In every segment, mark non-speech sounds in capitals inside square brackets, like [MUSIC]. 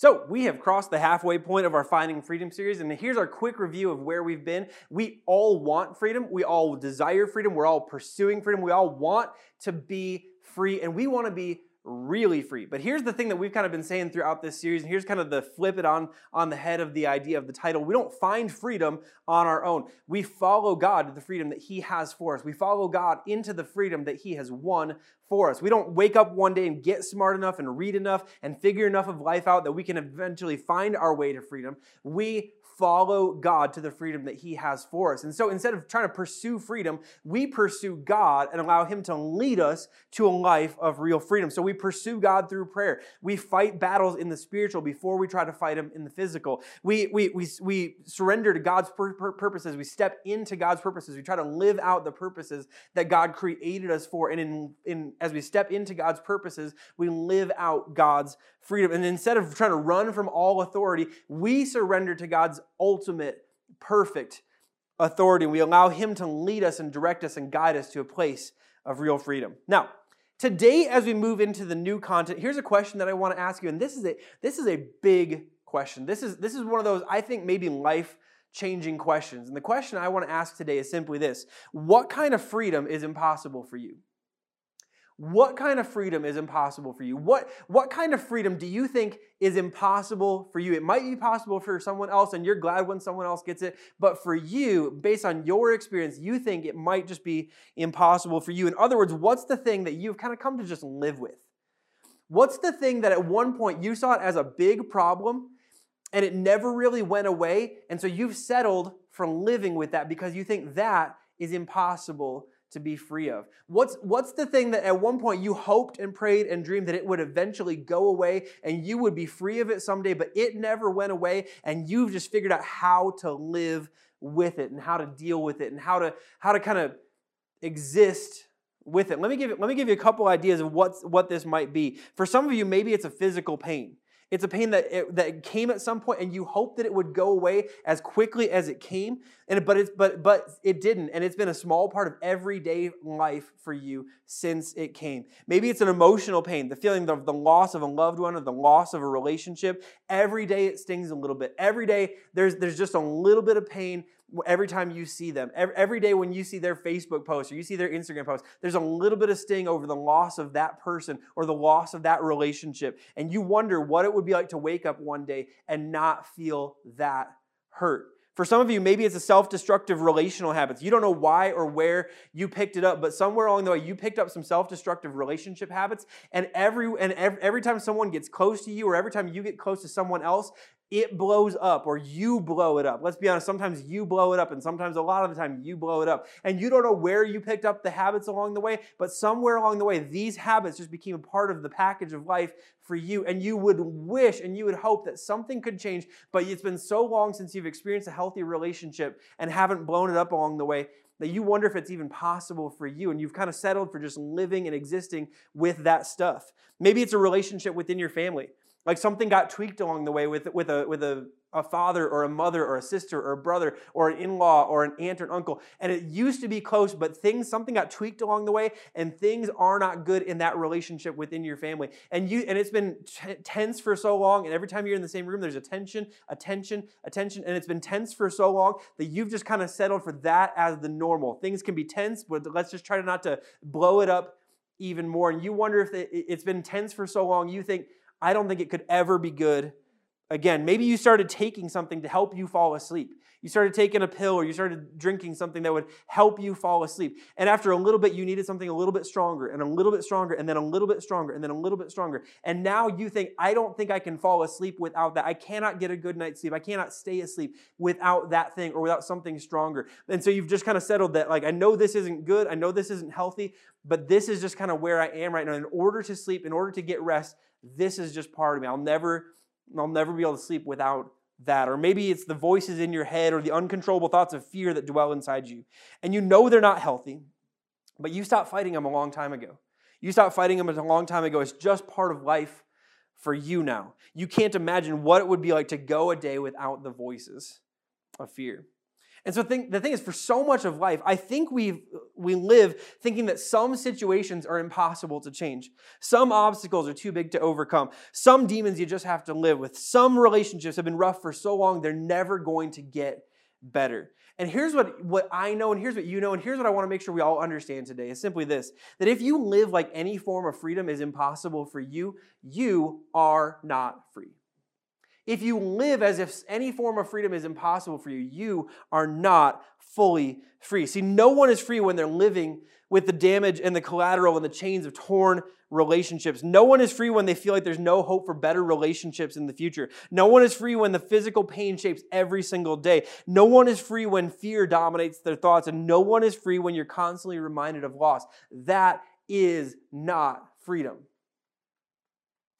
So, we have crossed the halfway point of our Finding Freedom series, and here's our quick review of where we've been. We all want freedom. We all desire freedom. We're all pursuing freedom. We all want to be free, and we want to be really free. But here's the thing that we've kind of been saying throughout this series, and here's kind of the flip it on on the head of the idea of the title. We don't find freedom on our own. We follow God to the freedom that He has for us. We follow God into the freedom that He has won for us. We don't wake up one day and get smart enough and read enough and figure enough of life out that we can eventually find our way to freedom. We follow God to the freedom that He has for us. And so instead of trying to pursue freedom, we pursue God and allow Him to lead us to a life of real freedom. So we pursue God through prayer. We fight battles in the spiritual before we try to fight them in the physical. We, we, we, we surrender to God's pur- pur- purposes. We step into God's purposes. We try to live out the purposes that God created us for. And in, in, as we step into God's purposes, we live out God's freedom. And instead of trying to run from all authority, we surrender to God's ultimate, perfect authority. We allow Him to lead us and direct us and guide us to a place of real freedom. Now, today, as we move into the new content, here's a question that I want to ask you, and this is a this is a big question. This is this is one of those I think maybe life changing questions. And the question I want to ask today is simply this: What kind of freedom is impossible for you? What kind of freedom is impossible for you? What, what kind of freedom do you think is impossible for you? It might be possible for someone else, and you're glad when someone else gets it. But for you, based on your experience, you think it might just be impossible for you. In other words, what's the thing that you've kind of come to just live with? What's the thing that at one point you saw it as a big problem and it never really went away? And so you've settled for living with that because you think that is impossible to be free of? What's, what's the thing that at one point you hoped and prayed and dreamed that it would eventually go away and you would be free of it someday, but it never went away and you've just figured out how to live with it and how to deal with it and how to, how to kind of exist with it. Let me give, let me give you a couple ideas of what's, what this might be. For some of you, maybe it's a physical pain. It's a pain that, it, that came at some point and you hope that it would go away as quickly as it came, and, but, it's, but, but it didn't. And it's been a small part of everyday life for you since it came. Maybe it's an emotional pain, the feeling of the loss of a loved one or the loss of a relationship. Every day it stings a little bit. Every day there's, there's just a little bit of pain every time you see them. Every, every day when you see their Facebook post or you see their Instagram post, there's a little bit of sting over the loss of that person or the loss of that relationship. And you wonder what it would be like to wake up one day and not feel that hurt. For some of you, maybe it's a self destructive relational habits. You don't know why or where you picked it up, but somewhere along the way, you picked up some self destructive relationship habits. And every, and every, every time someone gets close to you or every time you get close to someone else, it blows up or you blow it up. Let's be honest, sometimes you blow it up, and sometimes a lot of the time you blow it up. And you don't know where you picked up the habits along the way, but somewhere along the way, these habits just became a part of the package of life for you. And you would wish and you would hope that something could change, but it's been so long since you've experienced a healthy relationship and haven't blown it up along the way that you wonder if it's even possible for you and you've kind of settled for just living and existing with that stuff. Maybe it's a relationship within your family. Like something got tweaked along the way with, with, a, with a, a father or a mother or a sister or a brother or an in-law or an aunt or an uncle. And it used to be close, but things, something got tweaked along the way and things are not good in that relationship within your family. And you, and it's been t- tense for so long. And every time you're in the same room, there's a tension, a tension, a tension. And it's been tense for so long that you've just kind of settled for that as the normal. Things can be tense, but let's just try not to blow it up even more. And you wonder if it's been tense for so long, you think, I don't think it could ever be good again. Maybe you started taking something to help you fall asleep. You started taking a pill or you started drinking something that would help you fall asleep. And after a little bit, you needed something a little bit stronger and a little bit stronger and then a little bit stronger and then a little bit stronger. And now you think, I don't think I can fall asleep without that. I cannot get a good night's sleep. I cannot stay asleep without that thing or without something stronger. And so you've just kind of settled that, like, I know this isn't good. I know this isn't healthy, but this is just kind of where I am right now. In order to sleep, in order to get rest, this is just part of me. I'll never, I'll never be able to sleep without that. Or maybe it's the voices in your head or the uncontrollable thoughts of fear that dwell inside you. And you know they're not healthy, but you stopped fighting them a long time ago. You stopped fighting them a long time ago. It's just part of life for you now. You can't imagine what it would be like to go a day without the voices of fear. And so the thing is, for so much of life, I think we we live thinking that some situations are impossible to change. Some obstacles are too big to overcome. Some demons you just have to live with. Some relationships have been rough for so long, they're never going to get better. And here's what, what I know, and here's what you know, and here's what I want to make sure we all understand today is simply this that if you live like any form of freedom is impossible for you, you are not free. If you live as if any form of freedom is impossible for you, you are not fully free. See, no one is free when they're living with the damage and the collateral and the chains of torn relationships. No one is free when they feel like there's no hope for better relationships in the future. No one is free when the physical pain shapes every single day. No one is free when fear dominates their thoughts. And no one is free when you're constantly reminded of loss. That is not freedom.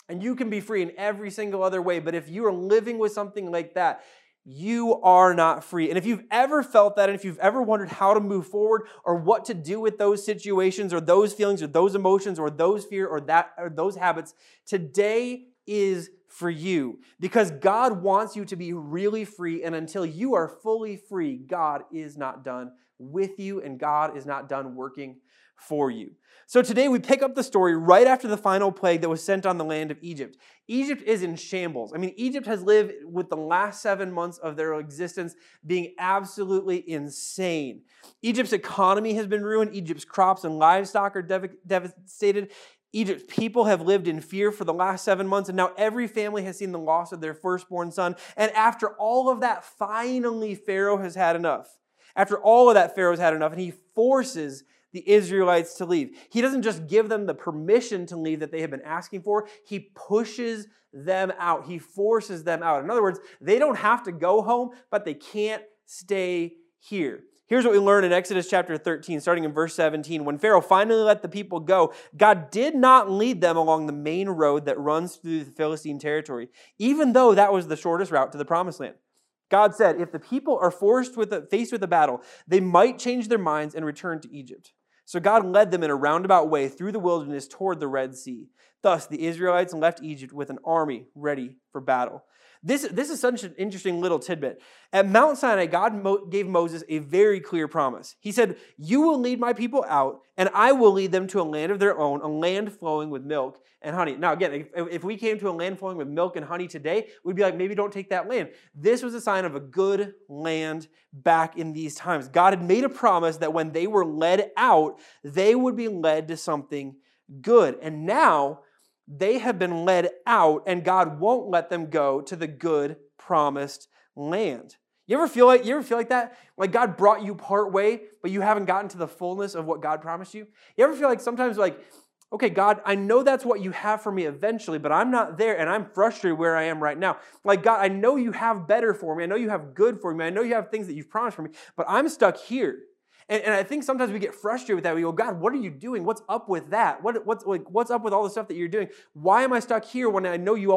And you can be free in every single other way. But if you are living with something like that, you are not free. And if you've ever felt that, and if you've ever wondered how to move forward or what to do with those situations or those feelings or those emotions or those fear or that or those habits, today is for you because God wants you to be really free. And until you are fully free, God is not done with you and God is not done working for you. So today we pick up the story right after the final plague that was sent on the land of Egypt. Egypt is in shambles. I mean, Egypt has lived with the last seven months of their existence being absolutely insane. Egypt's economy has been ruined. Egypt's crops and livestock are dev- devastated. Egypt's people have lived in fear for the last seven months, and now every family has seen the loss of their firstborn son. And after all of that, finally, Pharaoh has had enough. After all of that, Pharaoh's had enough, and he forces the Israelites to leave. He doesn't just give them the permission to leave that they have been asking for, he pushes them out. He forces them out. In other words, they don't have to go home, but they can't stay here. Here's what we learn in Exodus chapter 13, starting in verse 17. When Pharaoh finally let the people go, God did not lead them along the main road that runs through the Philistine territory, even though that was the shortest route to the promised land. God said, if the people are forced with a, faced with a battle, they might change their minds and return to Egypt. So God led them in a roundabout way through the wilderness toward the Red Sea. Thus, the Israelites left Egypt with an army ready for battle. This, this is such an interesting little tidbit. At Mount Sinai, God mo- gave Moses a very clear promise. He said, You will lead my people out, and I will lead them to a land of their own, a land flowing with milk and honey. Now, again, if, if we came to a land flowing with milk and honey today, we'd be like, maybe don't take that land. This was a sign of a good land back in these times. God had made a promise that when they were led out, they would be led to something good. And now, they have been led out, and God won't let them go to the good promised land. You ever feel like you ever feel like that? Like God brought you part way, but you haven't gotten to the fullness of what God promised you? You ever feel like sometimes like, okay, God, I know that's what you have for me eventually, but I'm not there and I'm frustrated where I am right now. Like, God, I know you have better for me. I know you have good for me. I know you have things that you've promised for me, but I'm stuck here. And, and I think sometimes we get frustrated with that. We go, God, what are you doing? What's up with that? What, what's, like, what's up with all the stuff that you're doing? Why am I stuck here when I know you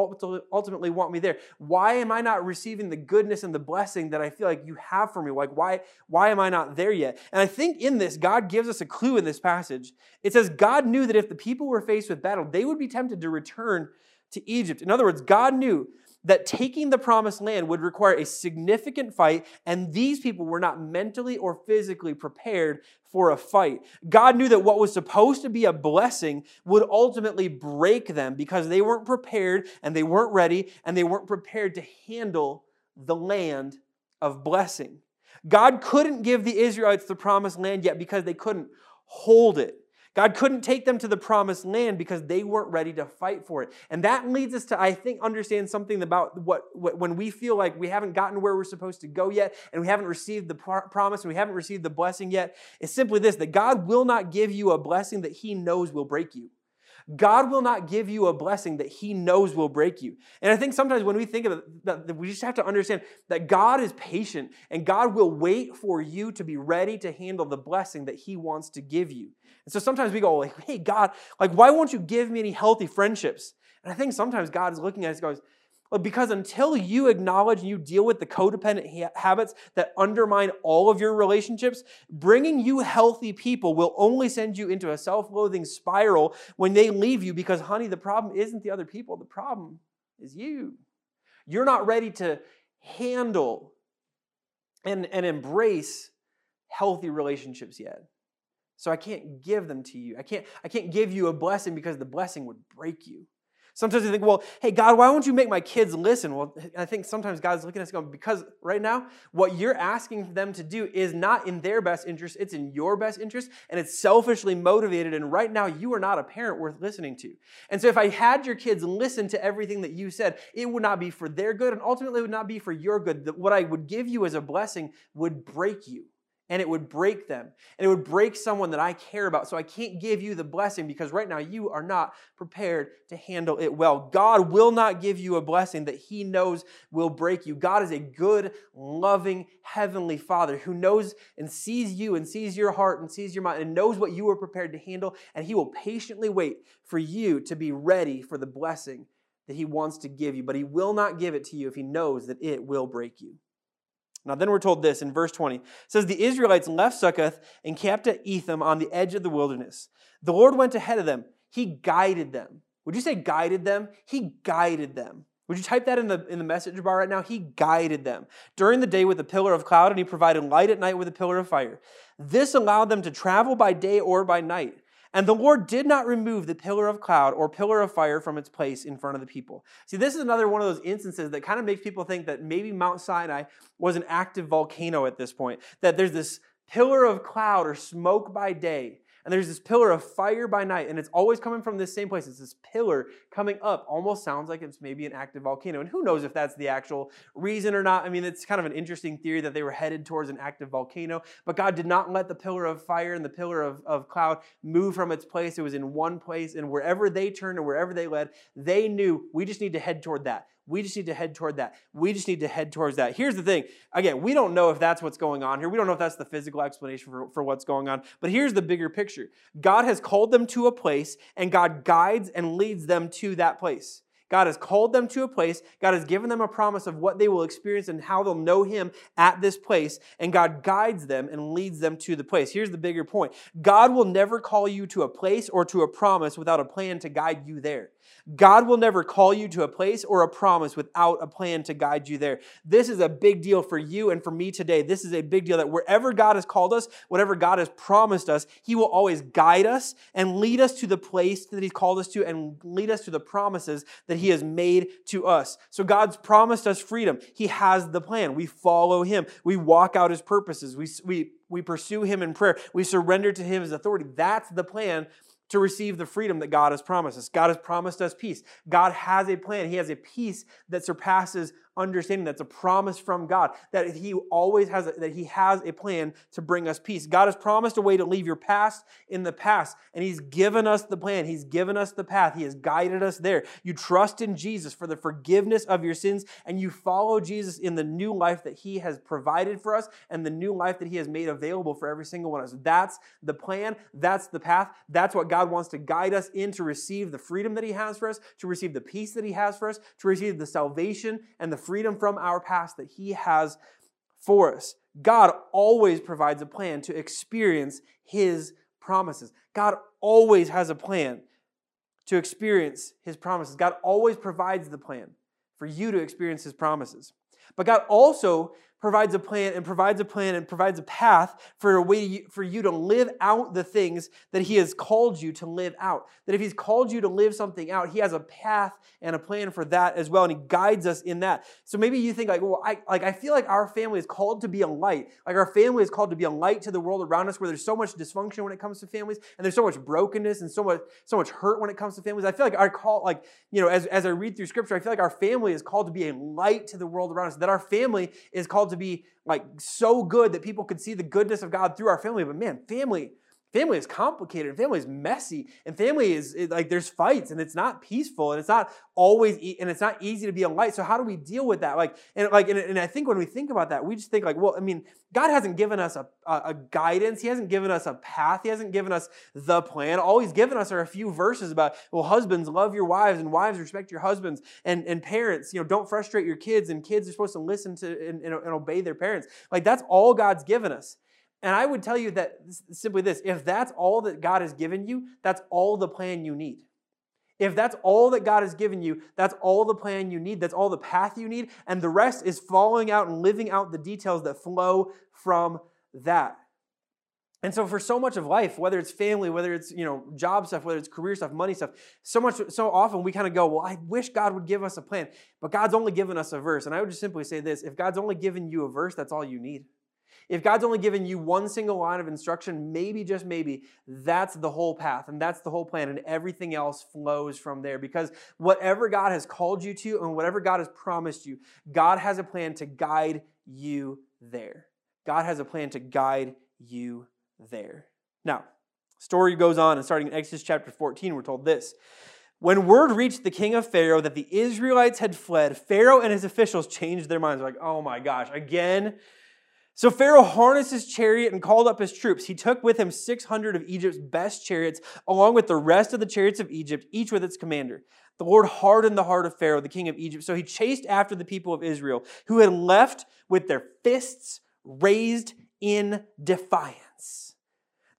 ultimately want me there? Why am I not receiving the goodness and the blessing that I feel like you have for me? Like, why, why am I not there yet? And I think in this, God gives us a clue in this passage. It says, God knew that if the people were faced with battle, they would be tempted to return to Egypt. In other words, God knew that taking the promised land would require a significant fight, and these people were not mentally or physically prepared for a fight. God knew that what was supposed to be a blessing would ultimately break them because they weren't prepared and they weren't ready and they weren't prepared to handle the land of blessing. God couldn't give the Israelites the promised land yet because they couldn't hold it. God couldn't take them to the promised land because they weren't ready to fight for it. And that leads us to, I think, understand something about what, what when we feel like we haven't gotten where we're supposed to go yet and we haven't received the promise and we haven't received the blessing yet. It's simply this that God will not give you a blessing that He knows will break you. God will not give you a blessing that He knows will break you. And I think sometimes when we think of that we just have to understand that God is patient and God will wait for you to be ready to handle the blessing that He wants to give you. And so sometimes we go, like, hey, God, like, why won't you give me any healthy friendships? And I think sometimes God is looking at us and goes, well, because until you acknowledge and you deal with the codependent ha- habits that undermine all of your relationships, bringing you healthy people will only send you into a self loathing spiral when they leave you because, honey, the problem isn't the other people, the problem is you. You're not ready to handle and, and embrace healthy relationships yet. So I can't give them to you. I can't, I can't give you a blessing because the blessing would break you. Sometimes we think, well, hey, God, why won't you make my kids listen? Well, I think sometimes God's looking at us going, because right now, what you're asking them to do is not in their best interest, it's in your best interest, and it's selfishly motivated. And right now, you are not a parent worth listening to. And so, if I had your kids listen to everything that you said, it would not be for their good, and ultimately, it would not be for your good. What I would give you as a blessing would break you and it would break them. And it would break someone that I care about. So I can't give you the blessing because right now you are not prepared to handle it well. God will not give you a blessing that He knows will break you. God is a good, loving, heavenly Father who knows and sees you and sees your heart and sees your mind and knows what you are prepared to handle. And He will patiently wait for you to be ready for the blessing that He wants to give you. But He will not give it to you if He knows that it will break you. Now, then we're told this in verse 20. It says, The Israelites left Succoth and camped at Etham on the edge of the wilderness. The Lord went ahead of them. He guided them. Would you say guided them? He guided them. Would you type that in the, in the message bar right now? He guided them during the day with a pillar of cloud, and he provided light at night with a pillar of fire. This allowed them to travel by day or by night. And the Lord did not remove the pillar of cloud or pillar of fire from its place in front of the people. See, this is another one of those instances that kind of makes people think that maybe Mount Sinai was an active volcano at this point, that there's this pillar of cloud or smoke by day and there's this pillar of fire by night, and it's always coming from this same place. It's this pillar coming up. Almost sounds like it's maybe an active volcano. And who knows if that's the actual reason or not? I mean, it's kind of an interesting theory that they were headed towards an active volcano. But God did not let the pillar of fire and the pillar of, of cloud move from its place. It was in one place, and wherever they turned or wherever they led, they knew we just need to head toward that. We just need to head toward that. We just need to head towards that. Here's the thing. Again, we don't know if that's what's going on here. We don't know if that's the physical explanation for, for what's going on. But here's the bigger picture God has called them to a place, and God guides and leads them to that place. God has called them to a place. God has given them a promise of what they will experience and how they'll know Him at this place. And God guides them and leads them to the place. Here's the bigger point God will never call you to a place or to a promise without a plan to guide you there. God will never call you to a place or a promise without a plan to guide you there. This is a big deal for you and for me today. This is a big deal that wherever God has called us, whatever God has promised us, He will always guide us and lead us to the place that He's called us to and lead us to the promises that He has made to us. So God's promised us freedom. He has the plan. We follow Him, we walk out His purposes, we, we, we pursue Him in prayer, we surrender to Him His authority. That's the plan to receive the freedom that God has promised us. God has promised us peace. God has a plan. He has a peace that surpasses understanding that's a promise from God that he always has a, that he has a plan to bring us peace. God has promised a way to leave your past in the past and he's given us the plan. He's given us the path. He has guided us there. You trust in Jesus for the forgiveness of your sins and you follow Jesus in the new life that he has provided for us and the new life that he has made available for every single one of us. That's the plan. That's the path. That's what God wants to guide us in to receive the freedom that he has for us, to receive the peace that he has for us, to receive the salvation and the freedom from our past that He has for us. God always provides a plan to experience His promises. God always has a plan to experience His promises. God always provides the plan for you to experience His promises. But God also provides a plan and provides a plan and provides a path for a way for you to live out the things that he has called you to live out. That if he's called you to live something out he has a path and a plan for that as well and he guides us in that. So maybe you think like well i like i feel like our family is called to be a light. Like our family is called to be a light to the world around us where there's so much dysfunction when it comes to families and there's so much brokenness and so much so much hurt when it comes to families. I feel like our call like you know as, as i read through scripture i feel like our family is called to be a light to the world around us that our family is called to be like so good that people could see the goodness of God through our family. But man, family, family is complicated. and Family is messy, and family is it, like there's fights, and it's not peaceful, and it's not always, e- and it's not easy to be a light. So how do we deal with that? Like, and like, and, and I think when we think about that, we just think like, well, I mean, God hasn't given us a, a, a guidance. He hasn't given us a path. He hasn't given us the plan. All He's given us are a few verses about, well, husbands love your wives, and wives respect your husbands, and and parents, you know, don't frustrate your kids, and kids are supposed to listen to and, and, and obey their parents. Like that's all God's given us. And I would tell you that simply this if that's all that God has given you, that's all the plan you need. If that's all that God has given you, that's all the plan you need, that's all the path you need, and the rest is following out and living out the details that flow from that. And so for so much of life, whether it's family, whether it's, you know, job stuff, whether it's career stuff, money stuff, so much so often we kind of go, "Well, I wish God would give us a plan." But God's only given us a verse. And I would just simply say this, if God's only given you a verse, that's all you need. If God's only given you one single line of instruction, maybe, just maybe, that's the whole path and that's the whole plan, and everything else flows from there. Because whatever God has called you to and whatever God has promised you, God has a plan to guide you there. God has a plan to guide you there. Now, story goes on, and starting in Exodus chapter 14, we're told this. When word reached the king of Pharaoh that the Israelites had fled, Pharaoh and his officials changed their minds. They're like, oh my gosh, again? So Pharaoh harnessed his chariot and called up his troops. He took with him 600 of Egypt's best chariots, along with the rest of the chariots of Egypt, each with its commander. The Lord hardened the heart of Pharaoh, the king of Egypt. So he chased after the people of Israel, who had left with their fists raised in defiance.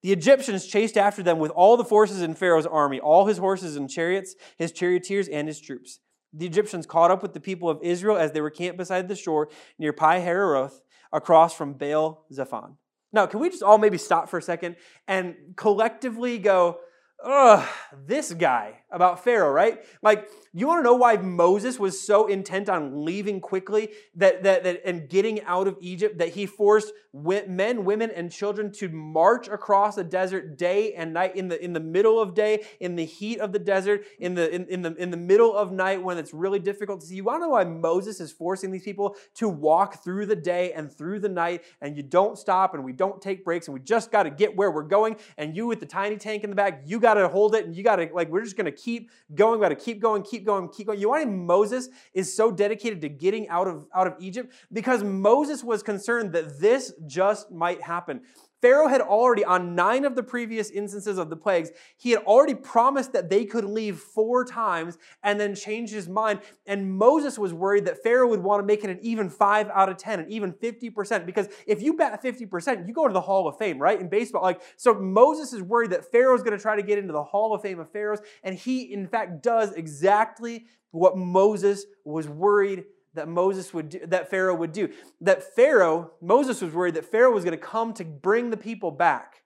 The Egyptians chased after them with all the forces in Pharaoh's army, all his horses and chariots, his charioteers, and his troops. The Egyptians caught up with the people of Israel as they were camped beside the shore near Pi Hahiroth, across from Baal Zephon. Now, can we just all maybe stop for a second and collectively go, ugh, this guy about Pharaoh, right? Like, you want to know why Moses was so intent on leaving quickly that, that, that and getting out of Egypt that he forced men, women, and children to march across the desert day and night in the in the middle of day, in the heat of the desert, in the in, in the in the middle of night when it's really difficult to see. You want to know why Moses is forcing these people to walk through the day and through the night, and you don't stop and we don't take breaks and we just got to get where we're going. And you with the tiny tank in the back, you got to hold it and you got to like we're just gonna keep going, got to keep going, keep going, keep going. You know why Moses is so dedicated to getting out of, out of Egypt? Because Moses was concerned that this just might happen. Pharaoh had already, on nine of the previous instances of the plagues, he had already promised that they could leave four times and then change his mind. And Moses was worried that Pharaoh would want to make it an even five out of 10 and even 50%. Because if you bet 50%, you go to the Hall of Fame, right? In baseball. Like, so Moses is worried that Pharaoh's going to try to get into the Hall of Fame of Pharaohs. And he, in fact, does exactly what Moses was worried that Moses would do, that Pharaoh would do. That Pharaoh, Moses was worried that Pharaoh was going to come to bring the people back.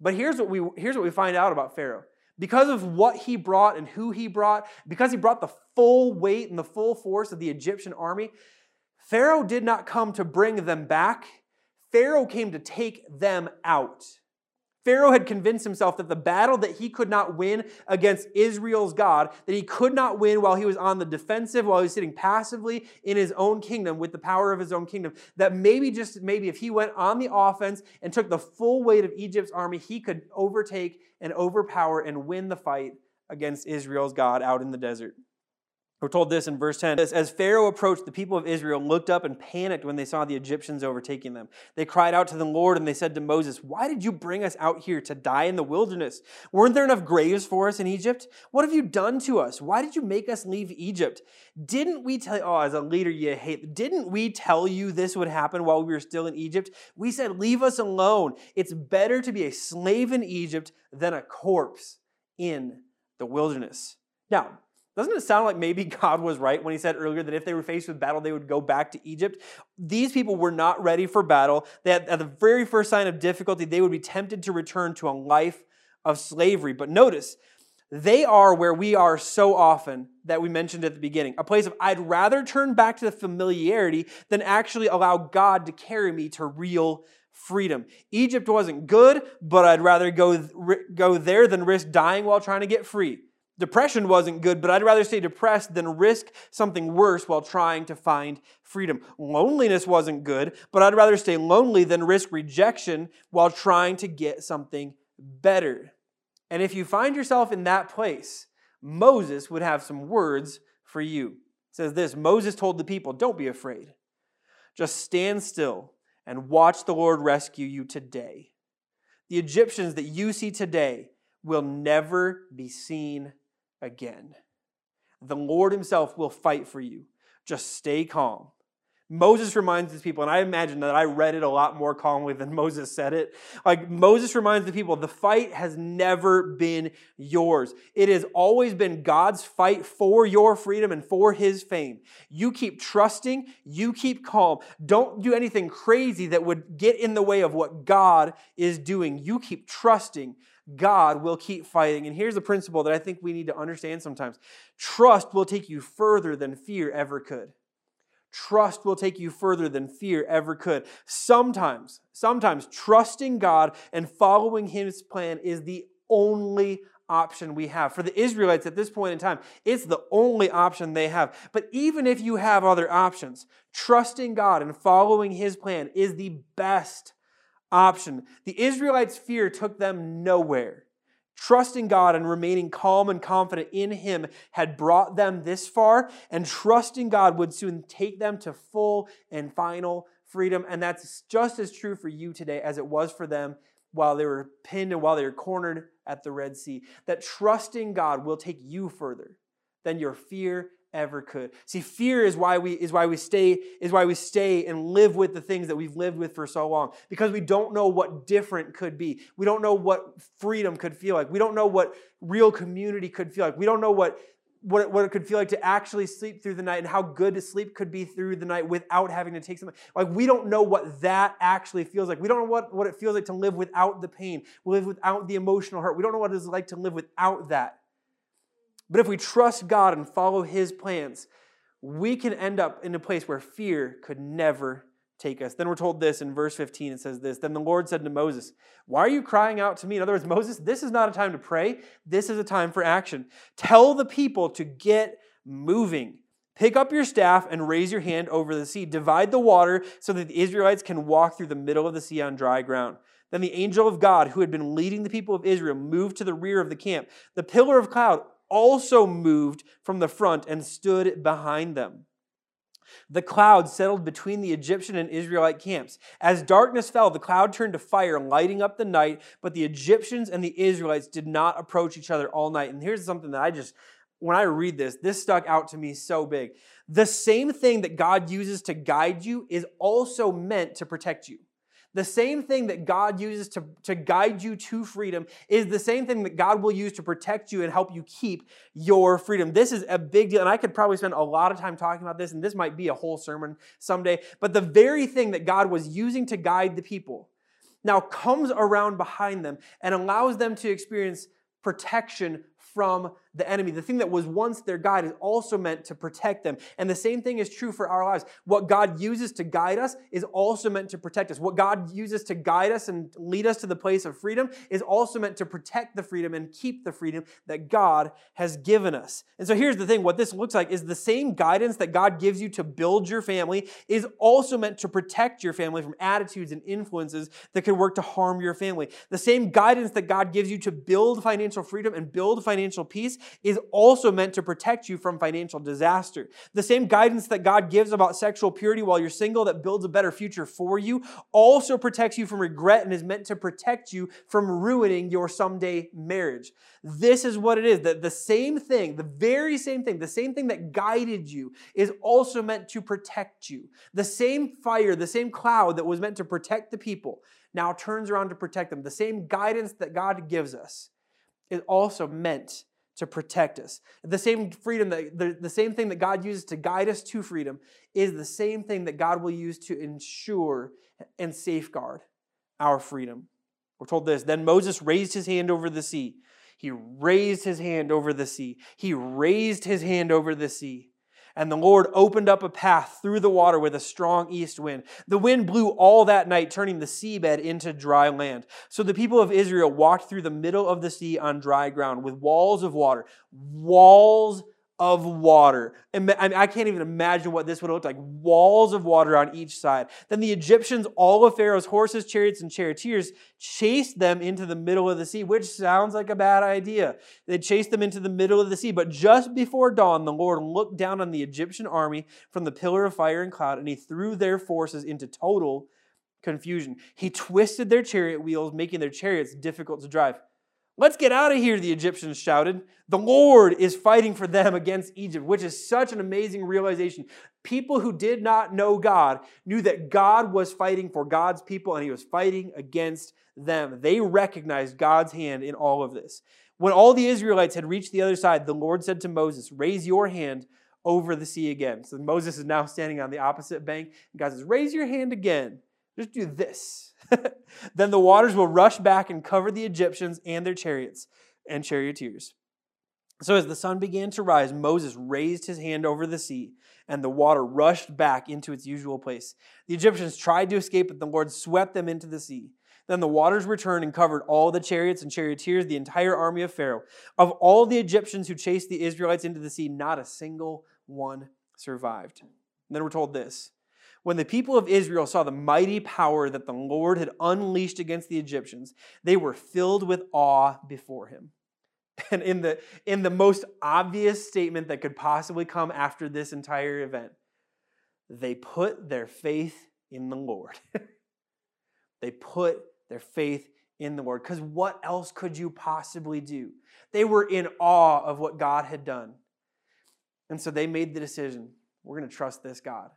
But here's what we here's what we find out about Pharaoh. Because of what he brought and who he brought, because he brought the full weight and the full force of the Egyptian army, Pharaoh did not come to bring them back. Pharaoh came to take them out. Pharaoh had convinced himself that the battle that he could not win against Israel's God, that he could not win while he was on the defensive, while he was sitting passively in his own kingdom with the power of his own kingdom, that maybe just maybe if he went on the offense and took the full weight of Egypt's army, he could overtake and overpower and win the fight against Israel's God out in the desert. We're told this in verse 10. As Pharaoh approached, the people of Israel looked up and panicked when they saw the Egyptians overtaking them. They cried out to the Lord and they said to Moses, Why did you bring us out here to die in the wilderness? Weren't there enough graves for us in Egypt? What have you done to us? Why did you make us leave Egypt? Didn't we tell you, oh, as a leader, you hate, didn't we tell you this would happen while we were still in Egypt? We said, Leave us alone. It's better to be a slave in Egypt than a corpse in the wilderness. Now, doesn't it sound like maybe [LAUGHS] God was right when he said earlier that if they were faced with battle, they would go back to Egypt? These people were not ready for battle. They had, at the very first sign of difficulty, they would be tempted to return to a life of slavery. But notice, they are where we are so often that we mentioned at the beginning a place of I'd rather turn back to the familiarity than actually allow God to carry me to real freedom. Egypt wasn't good, but I'd rather go, go there than risk dying while trying to get free. Depression wasn't good, but I'd rather stay depressed than risk something worse while trying to find freedom. Loneliness wasn't good, but I'd rather stay lonely than risk rejection while trying to get something better. And if you find yourself in that place, Moses would have some words for you. It says this Moses told the people, Don't be afraid. Just stand still and watch the Lord rescue you today. The Egyptians that you see today will never be seen again. The Lord Himself will fight for you. Just stay calm. Moses reminds his people, and I imagine that I read it a lot more calmly than [LAUGHS] Moses said it. Like Moses reminds the people, the fight has never been yours. It has always been God's fight for your freedom and for his fame. You keep trusting, you keep calm. Don't do anything crazy that would get in the way of what God is doing. You keep trusting. God will keep fighting. And here's the principle that I think we need to understand sometimes trust will take you further than fear ever could. Trust will take you further than fear ever could. Sometimes, sometimes trusting God and following His plan is the only option we have. For the Israelites at this point in time, it's the only option they have. But even if you have other options, trusting God and following His plan is the best option. The Israelites' fear took them nowhere. Trusting God and remaining calm and confident in Him had brought them this far, and trusting God would soon take them to full and final freedom. And that's just as true for you today as it was for them while they were pinned and while they were cornered at the Red Sea. That trusting God will take you further than your fear ever could. See, fear is why we is why we stay is why we stay and live with the things that we've lived with for so long because we don't know what different could be. We don't know what freedom could feel like. We don't know what real community could feel like. We don't know what what it, what it could feel like to actually sleep through the night and how good to sleep could be through the night without having to take something. Like, we don't know what that actually feels like. We don't know what, what it feels like to live without the pain, live without the emotional hurt. We don't know what it's like to live without that. But if we trust God and follow His plans, we can end up in a place where fear could never take us. Then we're told this in verse 15. It says this Then the Lord said to Moses, Why are you crying out to me? In other words, Moses, this is not a time to pray. This is a time for action. Tell the people to get moving. Pick up your staff and raise your hand over the sea. Divide the water so that the Israelites can walk through the middle of the sea on dry ground. Then the angel of God, who had been leading the people of Israel, moved to the rear of the camp. The pillar of cloud also moved from the front and stood behind them. The cloud settled between the Egyptian and Israelite camps. As darkness fell, the cloud turned to fire, lighting up the night, but the Egyptians and the Israelites did not approach each other all night. And here's something that I just, when I read this, this stuck out to me so big. The same thing that God uses to guide you is also meant to protect you. The same thing that God uses to, to guide you to freedom is the same thing that God will use to protect you and help you keep your freedom. This is a big deal, and I could probably spend a lot of time talking about this, and this might be a whole sermon someday. But the very thing that God was using to guide the people now comes around behind them and allows them to experience protection from the enemy. The thing that was once their guide is also meant to protect them. And the same thing is true for our lives. What God uses to guide us is also meant to protect us. What God uses to guide us and lead us to the place of freedom is also meant to protect the freedom and keep the freedom that God has given us. And so here's the thing what this looks like is the same guidance that God gives you to build your family is also meant to protect your family from attitudes and influences that could work to harm your family. The same guidance that God gives you to build financial freedom and build financial peace is also meant to protect you from financial disaster. The same guidance that God gives about sexual purity while you're single that builds a better future for you also protects you from regret and is meant to protect you from ruining your someday marriage. This is what it is that the same thing, the very same thing, the same thing that guided you is also meant to protect you. The same fire, the same cloud that was meant to protect the people now turns around to protect them. The same guidance that God gives us is also meant to protect us. The same freedom that the, the same thing that God uses to guide us to freedom is the same thing that God will use to ensure and safeguard our freedom. We're told this. Then Moses raised his hand over the sea. He raised his hand over the sea. He raised his hand over the sea. And the Lord opened up a path through the water with a strong east wind. The wind blew all that night, turning the seabed into dry land. So the people of Israel walked through the middle of the sea on dry ground with walls of water. Walls of water. And I can't even imagine what this would look like. Walls of water on each side. Then the Egyptians, all of Pharaoh's horses, chariots, and charioteers, chased them into the middle of the sea, which sounds like a bad idea. They chased them into the middle of the sea. But just before dawn, the Lord looked down on the Egyptian army from the pillar of fire and cloud, and he threw their forces into total confusion. He twisted their chariot wheels, making their chariots difficult to drive. Let's get out of here, the Egyptians shouted. The Lord is fighting for them against Egypt, which is such an amazing realization. People who did not know God knew that God was fighting for God's people and he was fighting against them. They recognized God's hand in all of this. When all the Israelites had reached the other side, the Lord said to Moses, Raise your hand over the sea again. So Moses is now standing on the opposite bank. And God says, Raise your hand again. Just do this. [LAUGHS] then the waters will rush back and cover the Egyptians and their chariots and charioteers. So as the sun began to rise, Moses raised his hand over the sea, and the water rushed back into its usual place. The Egyptians tried to escape, but the Lord swept them into the sea. Then the waters returned and covered all the chariots and charioteers, the entire army of Pharaoh. Of all the Egyptians who chased the Israelites into the sea, not a single one survived. And then we're told this when the people of Israel saw the mighty power that the Lord had unleashed against the Egyptians, they were filled with awe before him. [LAUGHS] And in the, in the most obvious statement that could possibly come after this entire event, they put their faith in the Lord. [LAUGHS] they put their faith in the Lord. Because what else could you possibly do? They were in awe of what God had done. And so they made the decision we're going to trust this God.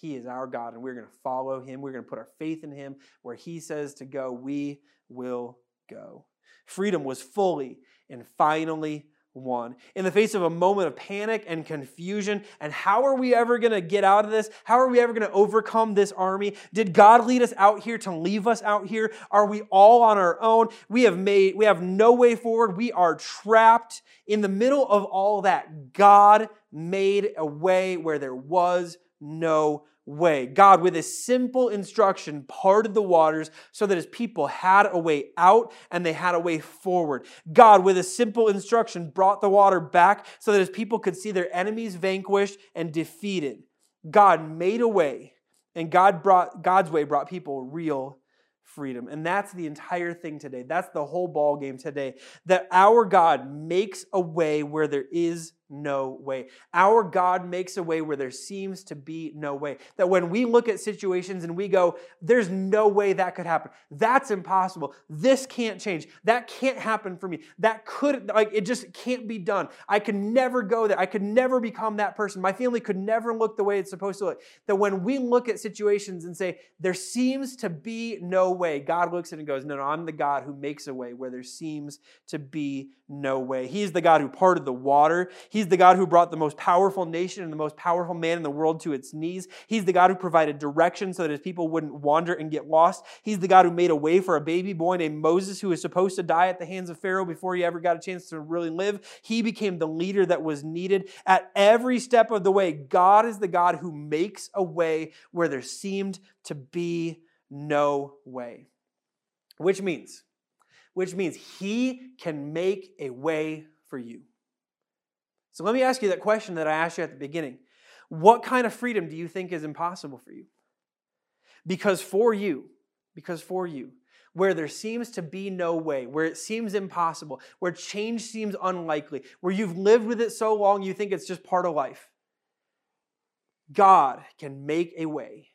He is our God, and we're going to follow him. We're going to put our faith in him. Where he says to go, we will go. Freedom was fully and finally won. In the face of a moment of panic and confusion, and how are we ever going to get out of this? How are we ever going to overcome this army? Did God lead us out here to leave us out here? Are we all on our own? We have made we have no way forward. We are trapped in the middle of all that. God made a way where there was no way. God, with a simple instruction, parted the waters so that his people had a way out and they had a way forward. God, with a simple instruction, brought the water back so that his people could see their enemies vanquished and defeated. God made a way, and God brought God's way brought people real freedom. And that's the entire thing today. That's the whole ball game today. That our God makes a way where there is no way. Our God makes a way where there seems to be no way. That when we look at situations and we go, there's no way that could happen. That's impossible. This can't change. That can't happen for me. That could, like, it just can't be done. I could never go there. I could never become that person. My family could never look the way it's supposed to look. That when we look at situations and say, there seems to be no way, God looks at it and goes, no, no, I'm the God who makes a way where there seems to be no way. He's the God who parted the water. He's the God who brought the most powerful nation and the most powerful man in the world to its knees. He's the God who provided direction so that his people wouldn't wander and get lost. He's the God who made a way for a baby boy named Moses who was supposed to die at the hands of Pharaoh before he ever got a chance to really live. He became the leader that was needed. At every step of the way, God is the God who makes a way where there seemed to be no way. Which means, which means he can make a way for you. So let me ask you that question that I asked you at the beginning. What kind of freedom do you think is impossible for you? Because for you, because for you, where there seems to be no way, where it seems impossible, where change seems unlikely, where you've lived with it so long you think it's just part of life, God can make a way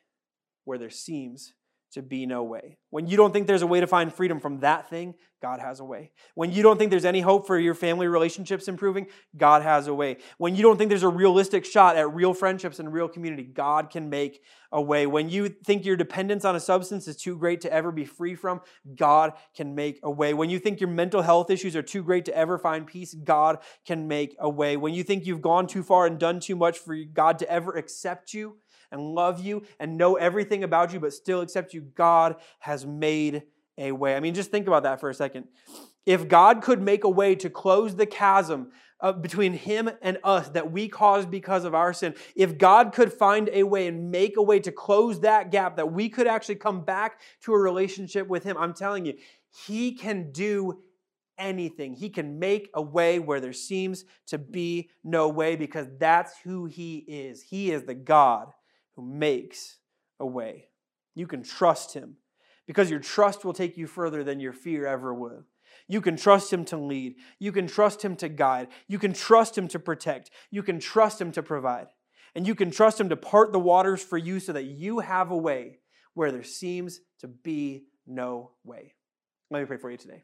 where there seems to be no way. When you don't think there's a way to find freedom from that thing, God has a way. When you don't think there's any hope for your family relationships improving, God has a way. When you don't think there's a realistic shot at real friendships and real community, God can make a way. When you think your dependence on a substance is too great to ever be free from, God can make a way. When you think your mental health issues are too great to ever find peace, God can make a way. When you think you've gone too far and done too much for God to ever accept you, and love you and know everything about you, but still accept you, God has made a way. I mean, just think about that for a second. If God could make a way to close the chasm uh, between Him and us that we caused because of our sin, if God could find a way and make a way to close that gap, that we could actually come back to a relationship with Him, I'm telling you, He can do anything. He can make a way where there seems to be no way because that's who He is. He is the God who makes a way. You can trust Him because your trust will take you further than your fear ever would. You can trust Him to lead. You can trust Him to guide. You can trust Him to protect. You can trust Him to provide. And you can trust Him to part the waters for you so that you have a way where there seems to be no way. Let me pray for you today.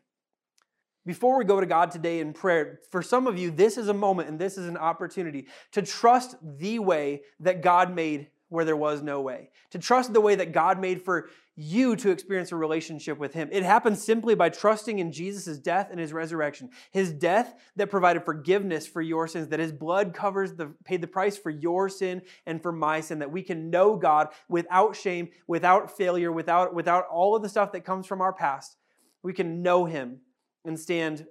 Before we go to God today in prayer, for some of you, this is a moment and this is an opportunity to trust the way that God made where there was no way. To trust the way that God made for you to experience a relationship with Him. It happens simply by trusting in Jesus' death and His resurrection. His death that provided forgiveness for your sins, that His blood covers the, paid the price for your sin and for my sin, that we can know God without shame, without failure, without, without all of the stuff that comes from our past. We can know Him and stand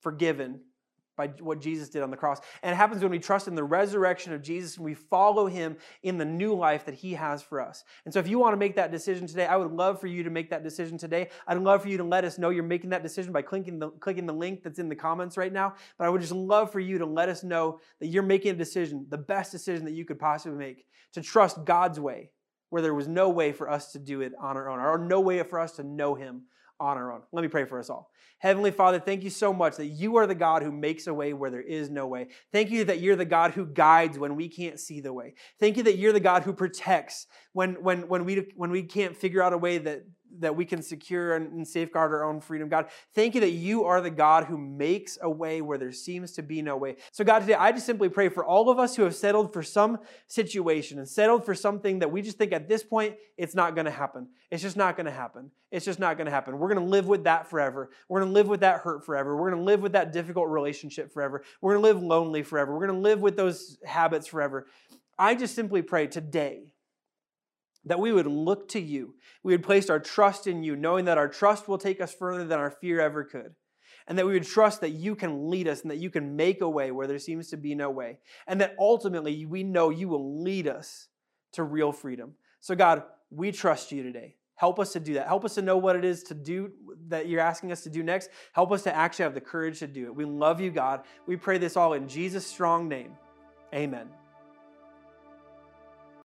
forgiven by what Jesus did on the cross. And it happens when we trust in the resurrection of Jesus and we follow him in the new life that he has for us. And so if you want to make that decision today, I would love for you to make that decision today. I'd love for you to let us know you're making that decision by clicking the, clicking the link that's in the comments right now. But I would just love for you to let us know that you're making a decision, the best decision that you could possibly make, to trust God's way where there was no way for us to do it on our own, or no way for us to know him on our own. Let me pray for us all. Heavenly Father, thank you so much that you are the God who makes a way where there is no way. Thank you that you're the God who guides when we can't see the way. Thank you that you're the God who protects when, when, when, we, when we can't figure out a way that, that we can secure and safeguard our own freedom. God, thank you that you are the God who makes a way where there seems to be no way. So, God, today I just simply pray for all of us who have settled for some situation and settled for something that we just think at this point it's not going to happen. It's just not going to happen. It's just not going to happen. We're going to live with that forever. We're going to live with that hurt forever. We're going to live with that difficult relationship forever. We're going to live lonely forever. We're going to live with those habits forever. I just simply pray today that we would look to you. We would place our trust in you, knowing that our trust will take us further than our fear ever could. And that we would trust that you can lead us and that you can make a way where there seems to be no way. And that ultimately we know you will lead us to real freedom. So, God, we trust you today. Help us to do that. Help us to know what it is to do that you're asking us to do next. Help us to actually have the courage to do it. We love you, God. We pray this all in Jesus' strong name. Amen.